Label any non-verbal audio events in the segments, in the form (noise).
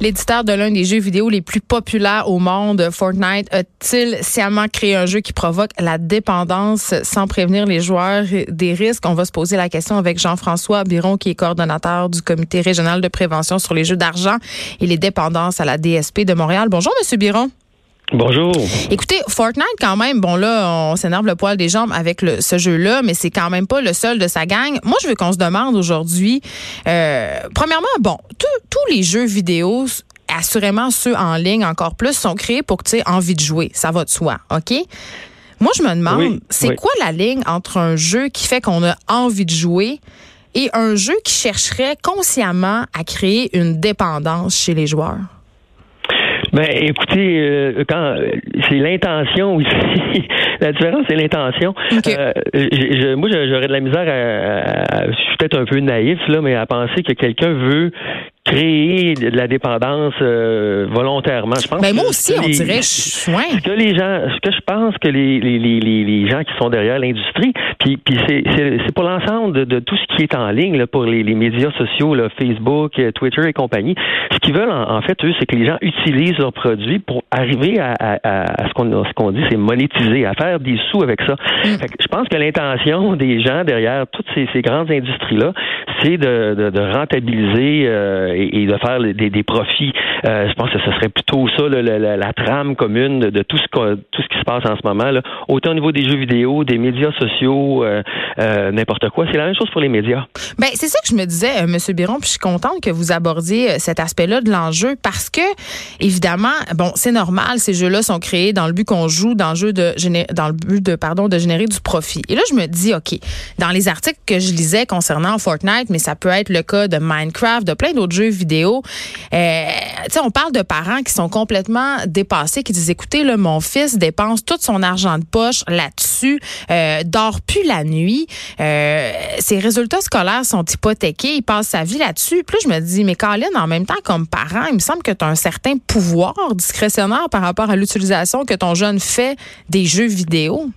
L'éditeur de l'un des jeux vidéo les plus populaires au monde, Fortnite, a-t-il sciemment créé un jeu qui provoque la dépendance sans prévenir les joueurs des risques? On va se poser la question avec Jean-François Biron, qui est coordonnateur du comité régional de prévention sur les jeux d'argent et les dépendances à la DSP de Montréal. Bonjour, Monsieur Biron. Bonjour. Écoutez, Fortnite, quand même, bon là, on s'énerve le poil des jambes avec ce jeu-là, mais c'est quand même pas le seul de sa gang. Moi, je veux qu'on se demande aujourd'hui, euh, premièrement, bon, tous les jeux vidéo, assurément ceux en ligne encore plus, sont créés pour que tu aies envie de jouer. Ça va de soi, OK? Moi, je me demande, c'est quoi la ligne entre un jeu qui fait qu'on a envie de jouer et un jeu qui chercherait consciemment à créer une dépendance chez les joueurs? Ben, écoutez, euh, quand c'est l'intention aussi. (laughs) la différence, c'est l'intention. Euh, moi, j'aurais de la misère à, je suis peut-être un peu naïf là, mais à penser que quelqu'un veut créer de la dépendance euh, volontairement. Je pense. Ben moi aussi, on dirait. Ce que les gens, ce que je pense que les les, les, les gens qui sont derrière l'industrie, puis puis c'est c'est pour l'ensemble de, de, tout ce qui est en ligne là, pour les, les médias sociaux, là, Facebook, euh, Twitter et compagnie. Ce qu'ils veulent en, fait eux, c'est que les gens utilisent leurs produits pour arriver à, à, à ce qu'on ce qu'on dit, c'est monétiser, à faire des sous avec ça. Mm. je pense que l'intention (laughs) des gens derrière toutes ces, ces grandes industries là, c'est de, de, de, rentabiliser. Euh, et, de faire des, profits. Euh, je pense que ce serait plutôt ça la, trame commune de, tout ce tout ce qui se passe en ce moment. Autant au niveau des jeux vidéo, des médias sociaux, euh, euh, n'importe quoi. C'est la même chose pour les médias. Ben c'est ça que je me disais, M. Biron. Puis je suis contente que vous abordiez cet aspect-là de l'enjeu parce que évidemment, bon, c'est normal. Ces jeux-là sont créés dans le but qu'on joue dans le jeu de dans le but de pardon de générer du profit. Et là, je me dis, ok, dans les articles que je lisais concernant Fortnite, mais ça peut être le cas de Minecraft, de plein d'autres jeux vidéo. Euh, on parle de parents qui sont complètement dépassés, qui disent, écoutez, là, mon fils dépense tout son argent de poche là-dessus, euh, dort plus la nuit, euh, ses résultats scolaires sont hypothéqués, il passe sa vie là-dessus. Puis je me dis, mais Colin, en même temps, comme parent, il me semble que tu as un certain pouvoir discrétionnaire par rapport à l'utilisation que ton jeune fait des jeux vidéo.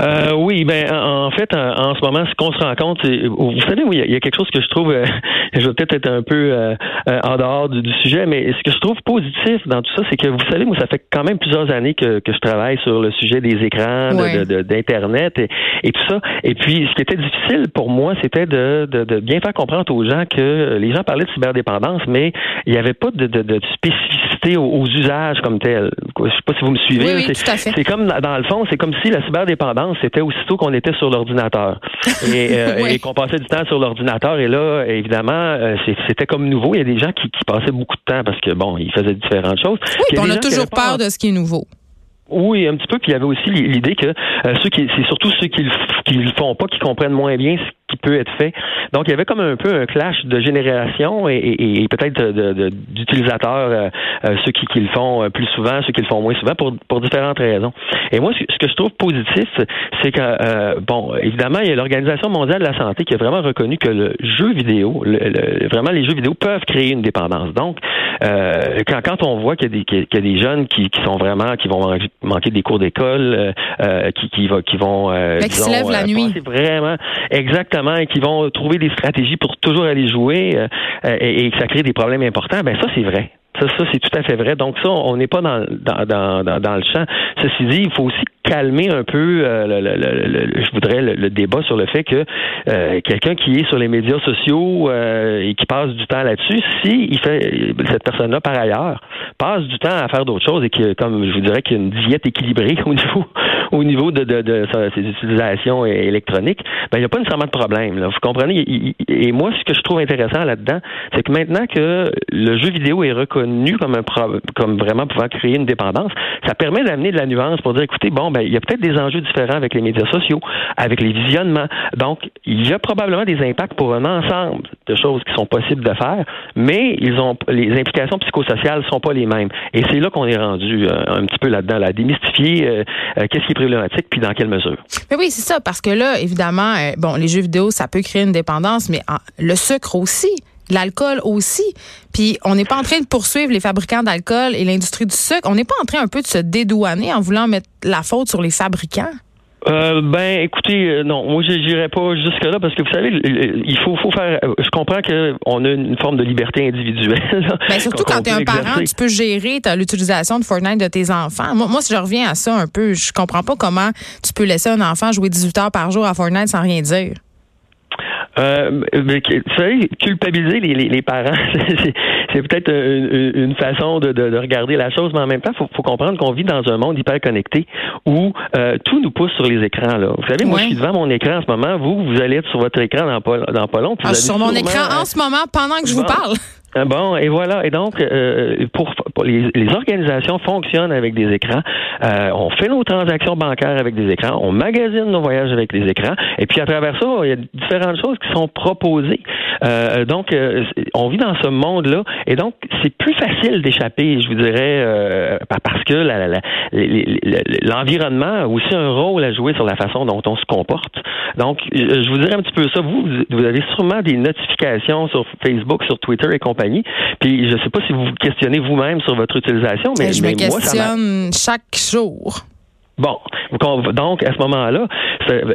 Euh, oui, ben en fait, en, ce moment, ce qu'on se rend compte, c'est, vous savez, oui, il y, a quelque chose que je trouve, euh, (laughs) je vais peut-être être un peu euh, en dehors du, sujet, mais ce que je trouve positif dans tout ça, c'est que vous savez, moi, ça fait quand même plusieurs années que, que je travaille sur le sujet des écrans, d'internet et, tout ça. Et puis, ce qui était difficile pour moi, c'était de, de, bien faire comprendre aux gens que les gens parlaient de cyberdépendance, mais il n'y avait pas de, de, spécificité aux, usages comme tel. Je sais pas si vous me suivez. Oui, c'est comme dans le fond, c'est comme si la cyberdépendance c'était aussitôt qu'on était sur l'ordinateur (laughs) euh, et, qu'on passait du temps sur l'ordinateur. Et là, évidemment, euh, c'était comme nouveau. Il y a des gens qui, passaient beaucoup de temps parce que, bon, ils faisaient différentes choses. Oui, on a toujours peur de ce qui est nouveau. Oui, un petit peu. Puis il y avait aussi l'idée que euh, ceux qui, c'est surtout ceux qui, qui le font pas, qui comprennent moins bien ce qui peut être fait. Donc, il y avait comme un peu un clash de génération et, et, peut-être d'utilisateurs, de, euh, euh, ceux qui, qui, le font euh, plus souvent, ceux qui le font moins souvent, pour, pour différentes raisons. Et moi, ce que je trouve positif, c'est que, bon, évidemment, il y a l'Organisation mondiale de la santé qui a vraiment reconnu que le jeu vidéo, le, vraiment, les jeux vidéo peuvent créer une dépendance. Donc, quand, quand on voit qu'il y, y, a des jeunes qui, qui sont vraiment, qui vont manquer des cours d'école, qui, qui, va, qui vont... qui se lèvent la nuit. Vraiment, exactement et qui vont trouver des stratégies pour toujours aller jouer euh, et, que ça crée des problèmes importants, ben ça c'est vrai. Ça, ça c'est tout à fait vrai. Donc ça, on n'est pas dans, dans, dans, le champ. Ceci dit, il faut aussi calmer un peu, euh, le, je voudrais le, débat sur le fait que quelqu'un qui est sur les médias sociaux et qui passe du temps là-dessus, si il fait cette personne-là par ailleurs passe du temps à faire d'autres choses et que, comme je vous dirais, qu'il y a une diète équilibrée (laughs) au niveau au niveau de, de, de, ses utilisations électroniques, ben, il n'y a pas nécessairement de problème. Vous comprenez? Et moi, ce que je trouve intéressant là-dedans, c'est que maintenant que le jeu vidéo est reconnu comme vraiment pouvant créer une dépendance, ça permet d'amener de la nuance pour dire, écoutez, bon, ben, il y a peut-être des enjeux différents avec les médias sociaux, avec les visionnements. Donc, il y a probablement des impacts pour un ensemble de choses qui sont possibles de faire, mais ils ont les implications psychosociales sont pas les mêmes. Et c'est là qu'on est rendu euh, un petit peu là-dedans, là, à démystifier euh, euh, qu'est-ce qui est problématique, puis dans quelle mesure. Mais oui, c'est ça, parce que là, évidemment, bon, les jeux vidéo, ça peut créer une dépendance, mais le sucre aussi l'alcool aussi. Puis on n'est pas en train de poursuivre les fabricants d'alcool et l'industrie du sucre. On n'est pas en train un peu de se dédouaner en voulant mettre la faute sur les fabricants. Euh, ben, écoutez, euh, non, moi, je n'irai pas jusque-là parce que vous savez, il faut, faut faire. Euh, je comprends qu'on a une forme de liberté individuelle. Ben, surtout quand tu es un parent, tu peux gérer l'utilisation de Fortnite de tes enfants. Moi, moi, si je reviens à ça un peu, je comprends pas comment tu peux laisser un enfant jouer 18 heures par jour à Fortnite sans rien dire. Euh, mais, vous savez, culpabiliser les, les, les parents, (laughs) c'est peut-être une, une, façon de, de, de, regarder la chose, mais en même temps, il faut, faut, comprendre qu'on vit dans un monde hyper connecté où euh, tout nous pousse sur les écrans. Là. Vous savez, moi, je suis devant mon écran en ce moment. Vous, vous allez être sur votre écran dans pas, dans pas long. Ah, sur mon écran en ce moment pendant que je vous parle. Ah bon, et voilà. Et donc, euh, pour, pour les, les, organisations fonctionnent avec des écrans. Euh, on fait nos transactions bancaires avec des écrans. On magasine nos voyages avec des écrans. Et puis, à travers ça, il y a différentes choses qui sont proposées. Euh, donc, euh, on vit dans ce monde-là. Et donc, c'est plus facile d'échapper, je vous dirais, euh, parce que l'environnement a aussi un rôle à jouer sur la façon dont on se comporte. Donc, je vous dirais un petit peu ça. Vous, vous avez sûrement des notifications sur Facebook, sur Twitter et compagnie puis je ne sais pas si vous vous questionnez vous-même sur votre utilisation, mais, je me questionne chaque jour. Bon, donc à ce moment-là,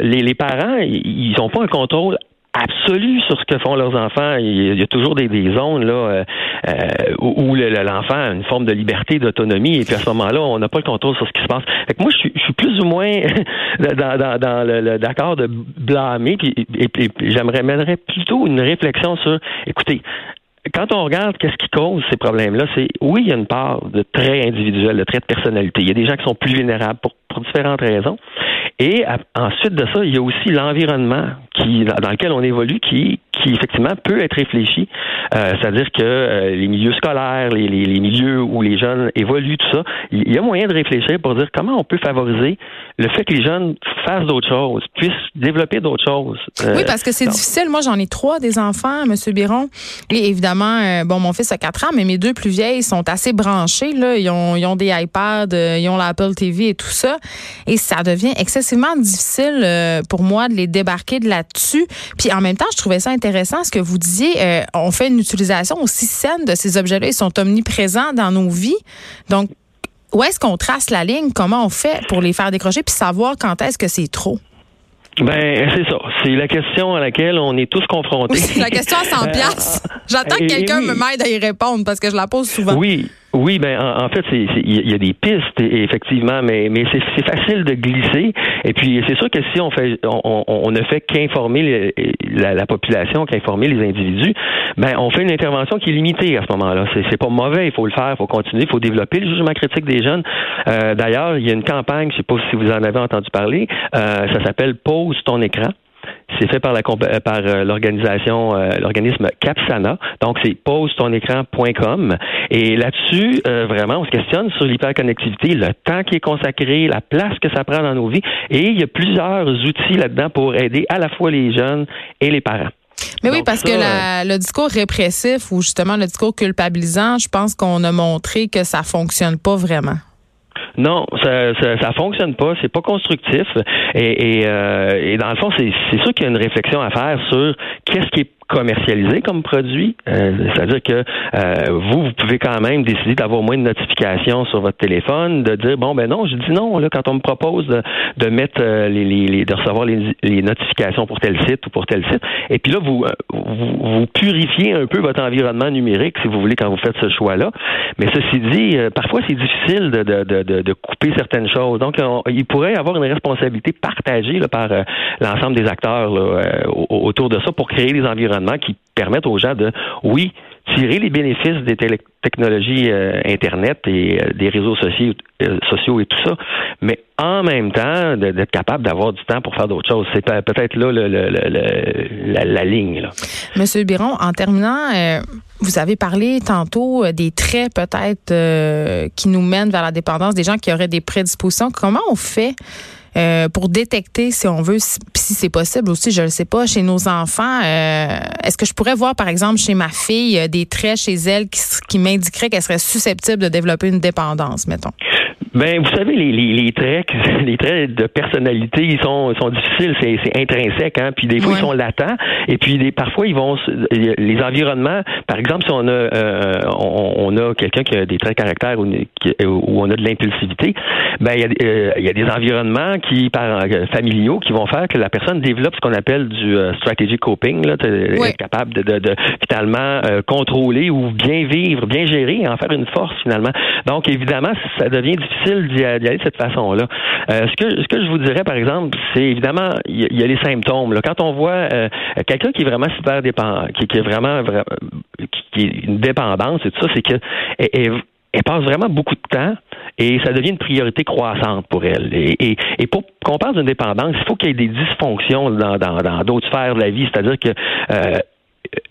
les, parents, ils n'ont pas un contrôle absolu sur ce que font leurs enfants. Il y a toujours des, zones là euh, euh, où, l'enfant a une forme de liberté, d'autonomie, et puis à ce moment-là, on n'a pas le contrôle sur ce qui se passe. Fait moi, je suis, plus ou moins (laughs) dans, le, d'accord de blâmer, puis, et, j'aimerais mènerais plutôt une réflexion sur, écoutez, quand on regarde qu'est-ce qui cause ces problèmes-là, c'est oui, il y a une part de traits individuels, de traits de personnalité. Il y a des gens qui sont plus vulnérables pour, pour différentes raisons. Et ensuite de ça, il y a aussi l'environnement qui dans lequel on évolue, qui, qui effectivement peut être réfléchi. Euh, C'est-à-dire que euh, les milieux scolaires, les, les, les, milieux où les jeunes évoluent, tout ça, il y a moyen de réfléchir pour dire comment on peut favoriser le fait que les jeunes fassent d'autres choses, puissent développer d'autres choses. Euh, oui, parce que c'est difficile. Moi, j'en ai trois des enfants, Monsieur Biron. Et évidemment, bon, mon fils a quatre ans, mais mes deux plus vieilles sont assez branchées. Là. Ils, ont, ils ont des iPads, ils ont l'Apple TV et tout ça. Et ça devient excessivement difficile pour moi de les débarquer de là-dessus. Puis en même temps, je trouvais ça intéressant ce que vous disiez. Euh, on fait une utilisation aussi saine de ces objets-là. Ils sont omniprésents dans nos vies. Donc, où est-ce qu'on trace la ligne? Comment on fait pour les faire décrocher puis savoir quand est-ce que c'est trop? Ben, c'est ça. C'est la question à laquelle on est tous confrontés. Oui, c'est la question à 100 (laughs) piastres. J'attends que quelqu'un me m'aide à y répondre parce que je la pose souvent. Oui, oui, ben en, fait, il y a des pistes effectivement, mais mais c'est facile de glisser. Et puis c'est sûr que si on fait, on, on ne fait qu'informer la, la, population, qu'informer les individus, ben on fait une intervention qui est limitée à ce moment-là. C'est pas mauvais, il faut le faire, il faut continuer, il faut développer le jugement critique des jeunes. Euh, D'ailleurs, il y a une campagne, je sais pas si vous en avez entendu parler, euh, ça s'appelle Pose ton écran. C'est fait par la euh, par euh, l'organisation, euh, l'organisme Capsana. Donc c'est pose-ton-écran.com. Et là-dessus, vraiment, on se questionne sur l'hyperconnectivité, le temps qui est consacré, la place que ça prend dans nos vies. Et il y a plusieurs outils là-dedans pour aider à la fois les jeunes et les parents. Mais oui, parce que le discours répressif ou justement le discours culpabilisant, je pense qu'on a montré que ça fonctionne pas vraiment. Non, ça, ça, ça fonctionne pas, c'est pas constructif. Et, et, euh, et dans le fond, c'est sûr qu'il y a une réflexion à faire sur qu'est-ce qui est commercialisé comme produit. Euh, C'est-à-dire que euh, vous, vous pouvez quand même décider d'avoir moins de notifications sur votre téléphone, de dire bon ben non, je dis non là quand on me propose de, de mettre euh, les, les, de recevoir les, les, notifications pour tel site ou pour tel site. Et puis là, vous, euh, vous, vous purifiez un peu votre environnement numérique si vous voulez quand vous faites ce choix-là. Mais ceci dit, parfois c'est difficile de, de, de, de, couper certaines choses. Donc il pourrait y avoir une responsabilité partagée là, par l'ensemble des acteurs là, autour de ça pour créer des environnements qui permettent aux gens de, oui, tirer les bénéfices des technologies euh, Internet et euh, des réseaux sociaux, euh, sociaux et tout ça, mais en même temps d'être capable d'avoir du temps pour faire d'autres choses. C'est peut-être là la, ligne. Monsieur Biron, en terminant, vous avez parlé tantôt des traits peut-être qui nous mènent vers la dépendance, des gens qui auraient des prédispositions. Comment on fait euh, pour détecter, si on veut, si, c'est possible aussi, je ne sais pas, chez nos enfants. Euh, est-ce que je pourrais voir, par exemple, chez ma fille, euh, des traits chez elle qui, qui m'indiqueraient qu'elle serait susceptible de développer une dépendance, mettons? Ben, vous savez, les, les, les, traits, (laughs) les traits de personnalité, ils sont, sont difficiles, c'est, c'est intrinsèque, hein. Puis des fois, ils sont latents. Et puis, des, parfois, ils vont, les environnements, par exemple, si on a, euh, on, on a quelqu'un qui a des traits de caractère ou, où on a de l'impulsivité, ben il y, a, euh, il y, a, des environnements qui par, euh, familiaux qui vont faire que la personne développe ce qu'on appelle du euh, strategic coping, là, être capable de, de, de finalement contrôler ou bien vivre, bien gérer en faire une force finalement. Donc évidemment, ça devient difficile d'y aller de cette façon-là. ce que ce que je vous dirais par exemple, c'est évidemment il y, a les symptômes. Quand on voit quelqu'un qui est vraiment super dépendant, qui, est vraiment, qui, est une dépendance et tout ça, c'est que elle passe vraiment beaucoup de temps et ça devient une priorité croissante pour elle. Et, pour qu'on parle d'une dépendance, il faut qu'il y ait des dysfonctions dans d'autres dans, sphères de la vie, c'est-à-dire que euh,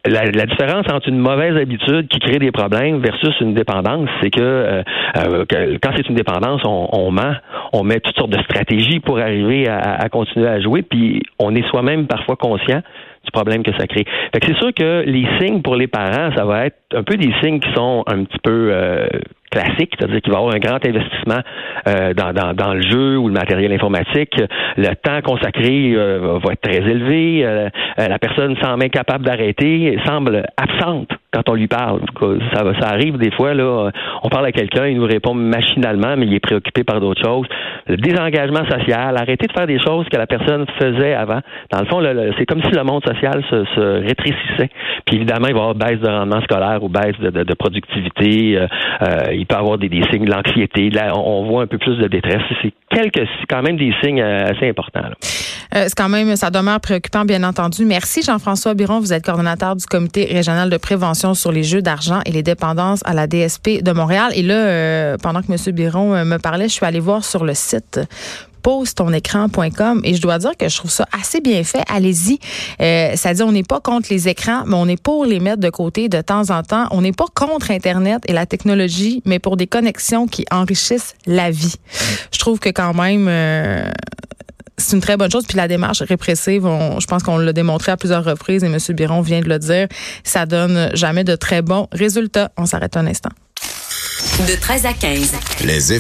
la, différence entre une mauvaise habitude qui crée des problèmes versus une dépendance, c'est que, euh, euh, quand c'est une dépendance, on, ment, on met toutes sortes de stratégies pour arriver à, à continuer à jouer, puis on est soi-même parfois conscient du problème que ça crée. Fait que c'est sûr que les signes pour les parents, ça va être un peu des signes qui sont un petit peu euh, classique, c'est-à-dire qu'il va y avoir un grand investissement euh, dans, dans, dans, le jeu ou le matériel informatique. Le temps consacré euh, va être très élevé. Euh, la personne semble incapable d'arrêter, semble absente quand on lui parle. Ça, ça arrive des fois, là, on parle à quelqu'un, il nous répond machinalement, mais il est préoccupé par d'autres choses. Le désengagement social, arrêter de faire des choses que la personne faisait avant. Dans le fond, c'est comme si le monde social se, se, rétrécissait. Puis évidemment, il va y avoir baisse de rendement scolaire ou baisse de, de, de productivité. Euh, il peut avoir des, des signes d'anxiété. Là, on, voit un peu plus de détresse. C'est quelques, quand même des signes euh, assez importants. Euh, c'est quand même, ça demeure préoccupant, bien entendu. Merci, Jean-François Biron. Vous êtes coordonnateur du comité régional de prévention sur les jeux d'argent et les dépendances à la DSP de Montréal. Et là, euh, pendant que M. Biron me parlait, je suis allée voir sur le site pose ton écran.com et je dois dire que je trouve ça assez bien fait. Allez-y. Euh, ça dit on n'est pas contre les écrans, mais on est pour les mettre de côté de temps en temps. On n'est pas contre Internet et la technologie, mais pour des connexions qui enrichissent la vie. Je trouve que quand même, euh, c'est une très bonne chose. Puis la démarche répressive, je pense qu'on l'a démontré à plusieurs reprises et M. Biron vient de le dire, ça donne jamais de très bons résultats. On s'arrête un instant. De 13 à 15. Les